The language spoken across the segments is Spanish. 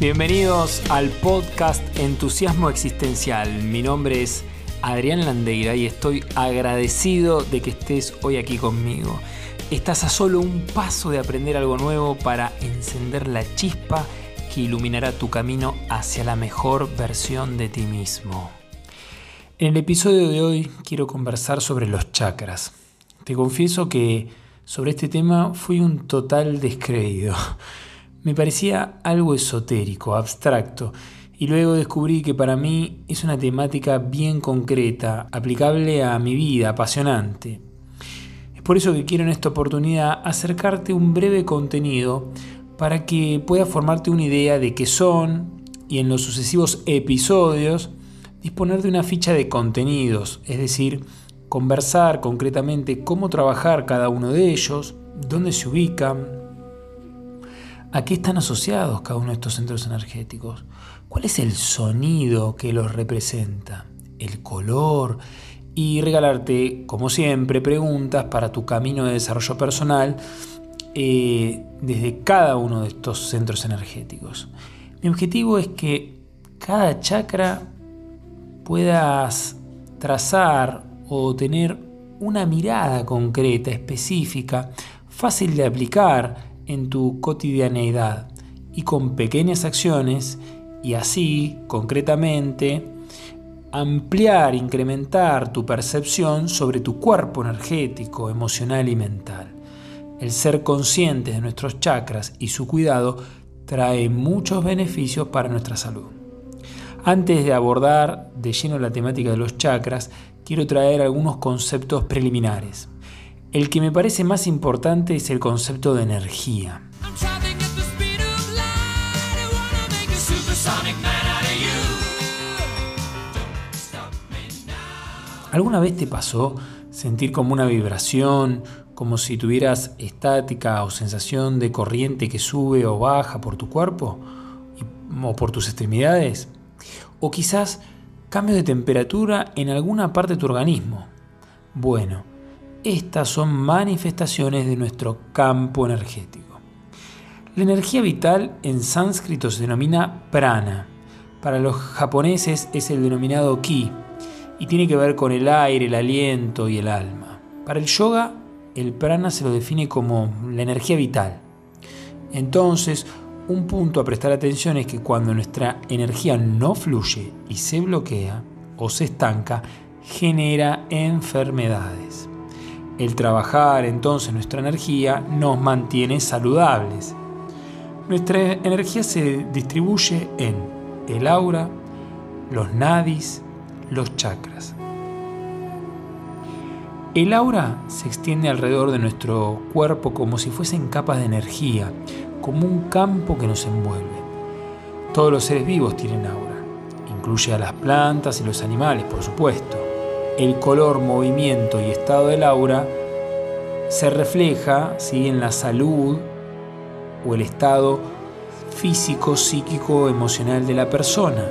Bienvenidos al podcast Entusiasmo Existencial. Mi nombre es Adrián Landeira y estoy agradecido de que estés hoy aquí conmigo. Estás a solo un paso de aprender algo nuevo para encender la chispa que iluminará tu camino hacia la mejor versión de ti mismo. En el episodio de hoy quiero conversar sobre los chakras. Te confieso que sobre este tema fui un total descreído. Me parecía algo esotérico, abstracto, y luego descubrí que para mí es una temática bien concreta, aplicable a mi vida, apasionante. Es por eso que quiero en esta oportunidad acercarte un breve contenido para que puedas formarte una idea de qué son y en los sucesivos episodios disponer de una ficha de contenidos, es decir, conversar concretamente cómo trabajar cada uno de ellos, dónde se ubican, ¿A qué están asociados cada uno de estos centros energéticos? ¿Cuál es el sonido que los representa? ¿El color? Y regalarte, como siempre, preguntas para tu camino de desarrollo personal eh, desde cada uno de estos centros energéticos. Mi objetivo es que cada chakra puedas trazar o tener una mirada concreta, específica, fácil de aplicar en tu cotidianeidad y con pequeñas acciones y así, concretamente, ampliar, incrementar tu percepción sobre tu cuerpo energético, emocional y mental. El ser conscientes de nuestros chakras y su cuidado trae muchos beneficios para nuestra salud. Antes de abordar de lleno la temática de los chakras, quiero traer algunos conceptos preliminares. El que me parece más importante es el concepto de energía. ¿Alguna vez te pasó sentir como una vibración, como si tuvieras estática o sensación de corriente que sube o baja por tu cuerpo o por tus extremidades? O quizás cambio de temperatura en alguna parte de tu organismo. Bueno, estas son manifestaciones de nuestro campo energético. La energía vital en sánscrito se denomina prana. Para los japoneses es el denominado ki y tiene que ver con el aire, el aliento y el alma. Para el yoga, el prana se lo define como la energía vital. Entonces, un punto a prestar atención es que cuando nuestra energía no fluye y se bloquea o se estanca, genera enfermedades. El trabajar entonces nuestra energía nos mantiene saludables. Nuestra energía se distribuye en el aura, los nadis, los chakras. El aura se extiende alrededor de nuestro cuerpo como si fuesen capas de energía, como un campo que nos envuelve. Todos los seres vivos tienen aura, incluye a las plantas y los animales, por supuesto el color, movimiento y estado del aura se refleja ¿sí? en la salud o el estado físico, psíquico, emocional de la persona.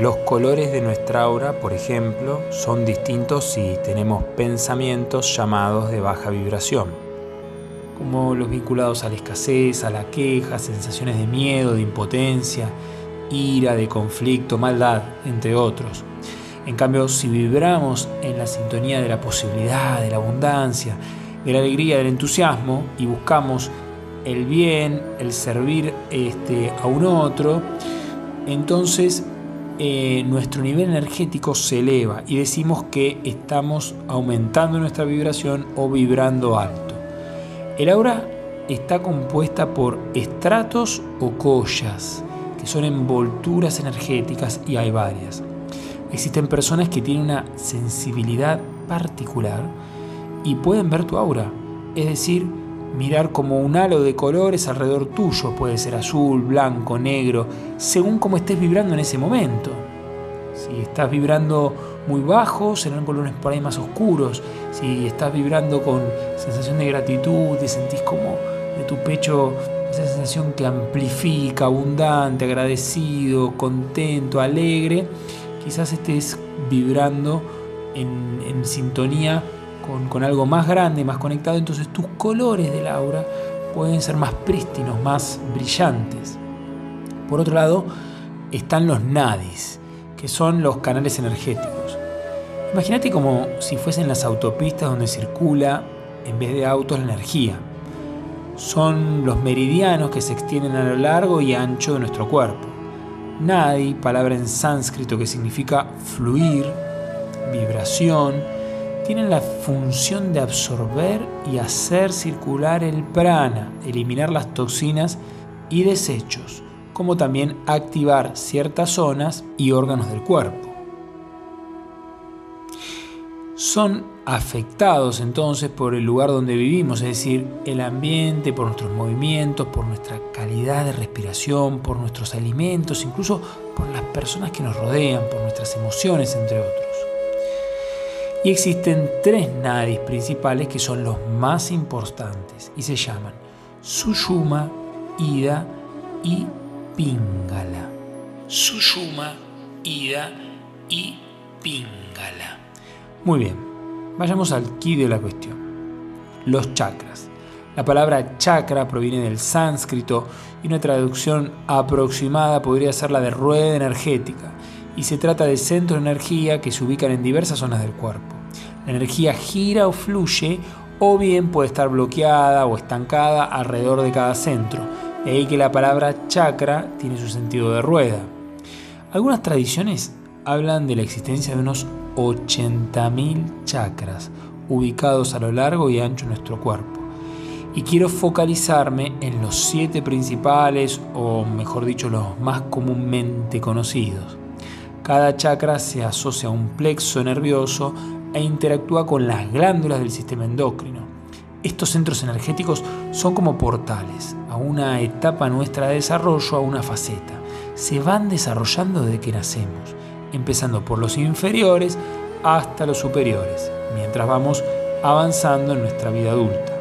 Los colores de nuestra aura, por ejemplo, son distintos si tenemos pensamientos llamados de baja vibración, como los vinculados a la escasez, a la queja, sensaciones de miedo, de impotencia, ira, de conflicto, maldad, entre otros. En cambio, si vibramos en la sintonía de la posibilidad, de la abundancia, de la alegría, del entusiasmo y buscamos el bien, el servir este, a un otro, entonces eh, nuestro nivel energético se eleva y decimos que estamos aumentando nuestra vibración o vibrando alto. El aura está compuesta por estratos o collas, que son envolturas energéticas y hay varias. Existen personas que tienen una sensibilidad particular y pueden ver tu aura, es decir, mirar como un halo de colores alrededor tuyo, puede ser azul, blanco, negro, según cómo estés vibrando en ese momento. Si estás vibrando muy bajo, serán colores por ahí más oscuros. Si estás vibrando con sensación de gratitud y sentís como de tu pecho esa sensación que amplifica, abundante, agradecido, contento, alegre, quizás estés vibrando en, sintonía con, con, algo más grande, más conectado, entonces tus colores del aura pueden ser más prístinos, más brillantes. Por otro lado, están los nadis, que son los canales energéticos. Imagínate como si fuesen las autopistas donde circula, en vez de autos, la energía. Son los meridianos que se extienden a lo largo y ancho de nuestro cuerpo. Nadi, palabra en sánscrito que significa fluir, vibración, tienen la función de absorber y hacer circular el prana, eliminar las toxinas y desechos, como también activar ciertas zonas y órganos del cuerpo. Son afectados entonces por el lugar donde vivimos, es decir, el ambiente, por nuestros movimientos, por nuestra calidad de respiración, por nuestros alimentos, incluso por las personas que nos rodean, por nuestras emociones, entre otros. Y existen tres nadis principales que son los más importantes y se llaman Sushuma, Ida y Pingala. Sushuma, Ida y Pingala. Muy bien, vayamos al key de la cuestión. Los chakras. La palabra chakra proviene del sánscrito y una traducción aproximada podría ser la de rueda energética y se trata de centros de energía que se ubican en diversas zonas del cuerpo. La energía gira o fluye o bien puede estar bloqueada o estancada alrededor de cada centro. De ahí que la palabra chakra tiene su sentido de rueda. Algunas tradiciones hablan de la existencia de unos 80.000 chakras ubicados a lo largo y ancho de nuestro cuerpo. Y quiero focalizarme en los siete principales, o mejor dicho, los más comúnmente conocidos. Cada chakra se asocia a un plexo nervioso e interactúa con las glándulas del sistema endocrino. Estos centros energéticos son como portales a una etapa nuestra de desarrollo, a una faceta. Se van desarrollando desde que nacemos, empezando por los inferiores hasta los superiores, mientras vamos avanzando en nuestra vida adulta.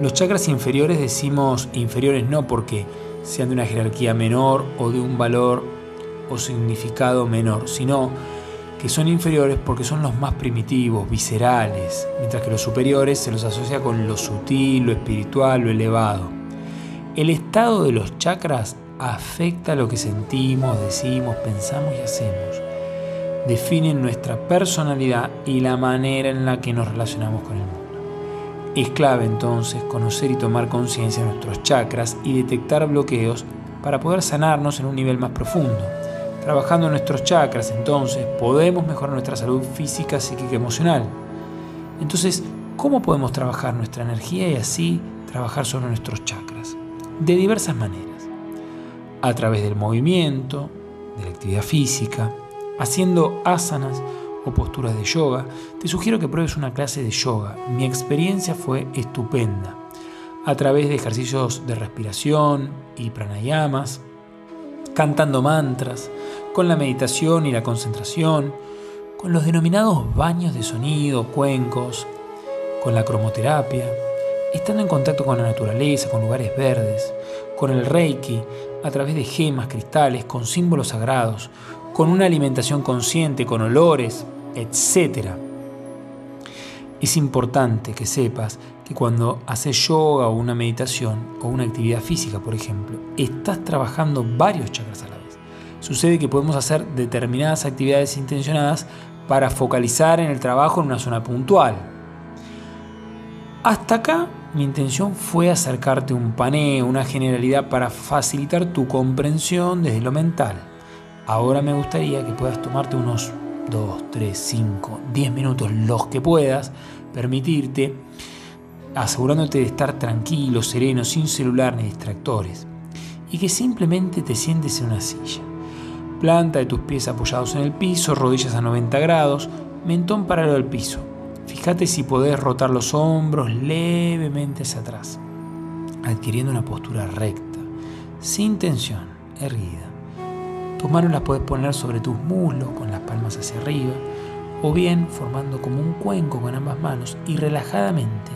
Los chakras inferiores decimos inferiores no porque sean de una jerarquía menor o de un valor o significado menor, sino que son inferiores porque son los más primitivos, viscerales, mientras que los superiores se los asocia con lo sutil, lo espiritual, lo elevado. El estado de los chakras afecta lo que sentimos, decimos, pensamos y hacemos. Definen nuestra personalidad y la manera en la que nos relacionamos con el mundo. Es clave entonces conocer y tomar conciencia de nuestros chakras y detectar bloqueos para poder sanarnos en un nivel más profundo. Trabajando nuestros chakras, entonces, podemos mejorar nuestra salud física, psíquica y emocional. Entonces, ¿cómo podemos trabajar nuestra energía y así trabajar sobre nuestros chakras? De diversas maneras. A través del movimiento, de la actividad física, haciendo asanas o posturas de yoga. Te sugiero que pruebes una clase de yoga. Mi experiencia fue estupenda. A través de ejercicios de respiración y pranayamas, cantando mantras, con la meditación y la concentración, con los denominados baños de sonido, cuencos, con la cromoterapia, estando en contacto con la naturaleza, con lugares verdes, con el reiki, a través de gemas, cristales, con símbolos sagrados, con una alimentación consciente, con olores, etc. Es importante que sepas que cuando haces yoga o una meditación o una actividad física, por ejemplo, estás trabajando varios chakras a la vez. Sucede que podemos hacer determinadas actividades intencionadas para focalizar en el trabajo en una zona puntual. Hasta acá mi intención fue acercarte un paneo, una generalidad para facilitar tu comprensión desde lo mental. Ahora me gustaría que puedas tomarte unos 2, 3, 5, 10 minutos, los que puedas, permitirte asegurándote de estar tranquilo, sereno, sin celular ni distractores, y que simplemente te sientes en una silla. Planta de tus pies apoyados en el piso, rodillas a 90 grados, mentón paralelo al piso. Fíjate si podés rotar los hombros levemente hacia atrás, adquiriendo una postura recta, sin tensión, erguida. Tus manos las puedes poner sobre tus muslos con las palmas hacia arriba, o bien formando como un cuenco con ambas manos y relajadamente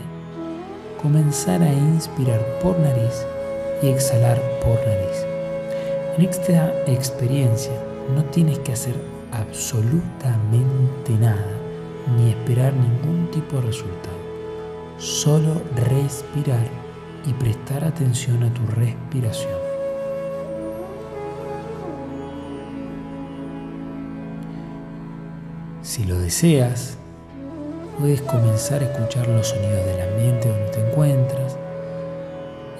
comenzar a inspirar por nariz y exhalar por nariz. En esta experiencia no tienes que hacer absolutamente nada ni esperar ningún tipo de resultado. Solo respirar y prestar atención a tu respiración. Si lo deseas, puedes comenzar a escuchar los sonidos del ambiente donde te encuentras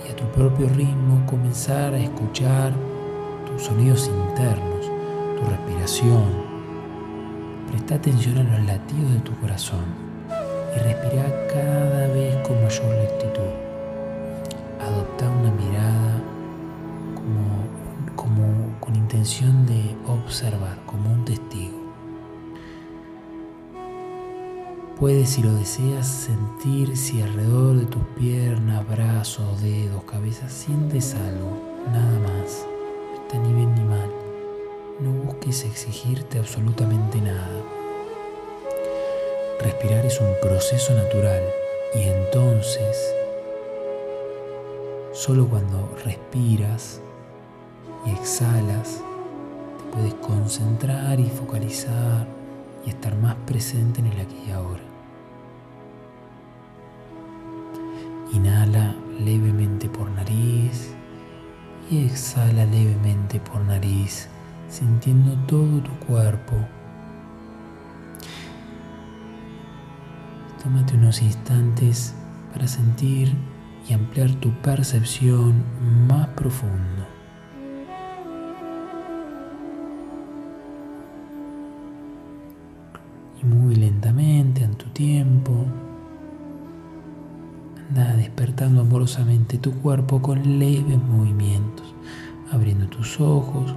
y a tu propio ritmo comenzar a escuchar tus sonidos internos, tu respiración, Presta atención a los latidos de tu corazón y respira cada vez con mayor lentitud. Adopta una mirada como, con intención de observar, como un testigo. Puedes, si lo deseas, sentir si alrededor de tus piernas, brazos, dedos, cabeza sientes algo, nada más. No está ni bien ni mal. Busques exigirte absolutamente nada. Respirar es un proceso natural y entonces, solo cuando respiras y exhalas, te puedes concentrar y focalizar y estar más presente en el aquí y ahora. Inhala levemente por nariz y exhala levemente por nariz, sintiendo todo tu cuerpo. Tómate unos instantes para sentir y ampliar tu percepción más profundo. Y muy lentamente, en tu tiempo, Anda despertando amorosamente tu cuerpo con leves movimientos, abriendo tus ojos.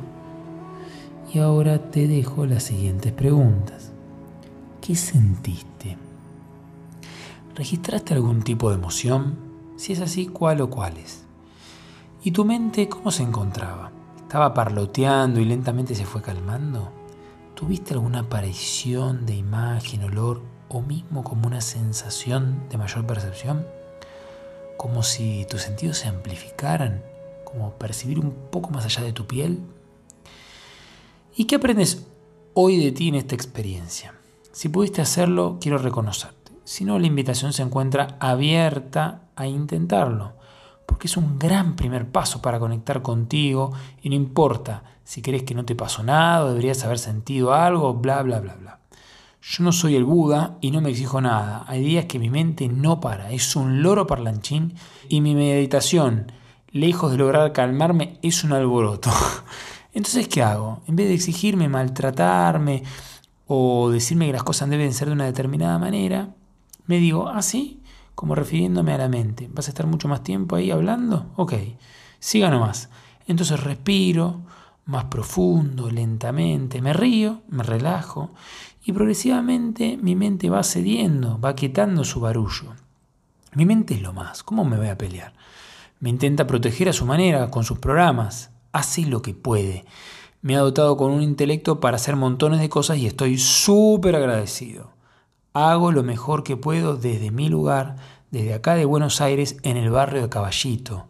Y ahora te dejo las siguientes preguntas. ¿Qué sentiste? ¿Registraste algún tipo de emoción? Si es así, ¿cuál o cuáles? ¿Y tu mente cómo se encontraba? ¿Estaba parloteando y lentamente se fue calmando? ¿Tuviste alguna aparición de imagen, olor o mismo como una sensación de mayor percepción? como si tus sentidos se amplificaran, como percibir un poco más allá de tu piel. ¿Y qué aprendes hoy de ti en esta experiencia? Si pudiste hacerlo, quiero reconocerte. Si no, la invitación se encuentra abierta a intentarlo, porque es un gran primer paso para conectar contigo y no importa si crees que no te pasó nada o deberías haber sentido algo, bla, bla, bla, bla. Yo no soy el Buda y no me exijo nada. Hay días que mi mente no para, es un loro parlanchín y mi meditación, lejos de lograr calmarme, es un alboroto. Entonces, ¿qué hago? En vez de exigirme maltratarme o decirme que las cosas deben ser de una determinada manera, me digo, ¿ah, sí? Como refiriéndome a la mente. ¿Vas a estar mucho más tiempo ahí hablando? Ok, siga nomás. Entonces respiro más profundo, lentamente, me río, me relajo y progresivamente mi mente va cediendo, va quietando su barullo. Mi mente es lo más, ¿cómo me voy a pelear? Me intenta proteger a su manera, con sus programas, hace lo que puede. Me ha dotado con un intelecto para hacer montones de cosas y estoy súper agradecido. Hago lo mejor que puedo desde mi lugar, desde acá de Buenos Aires, en el barrio de Caballito.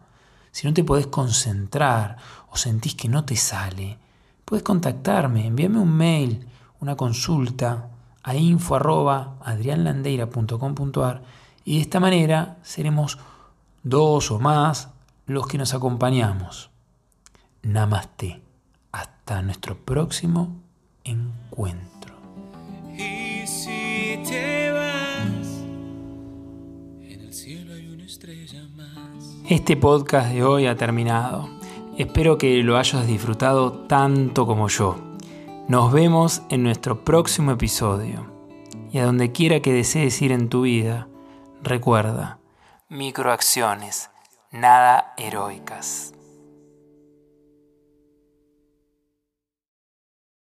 Si no te podés concentrar o sentís que no te sale, puedes contactarme, envíame un mail una consulta a info.adrianlandeira.com.ar y de esta manera seremos dos o más los que nos acompañamos. Namaste. Hasta nuestro próximo encuentro. Y si te vas, en el cielo hay una estrella más. Este podcast de hoy ha terminado. Espero que lo hayas disfrutado tanto como yo. Nos vemos en nuestro próximo episodio. Y a donde quiera que desees ir en tu vida, recuerda, microacciones, nada heroicas.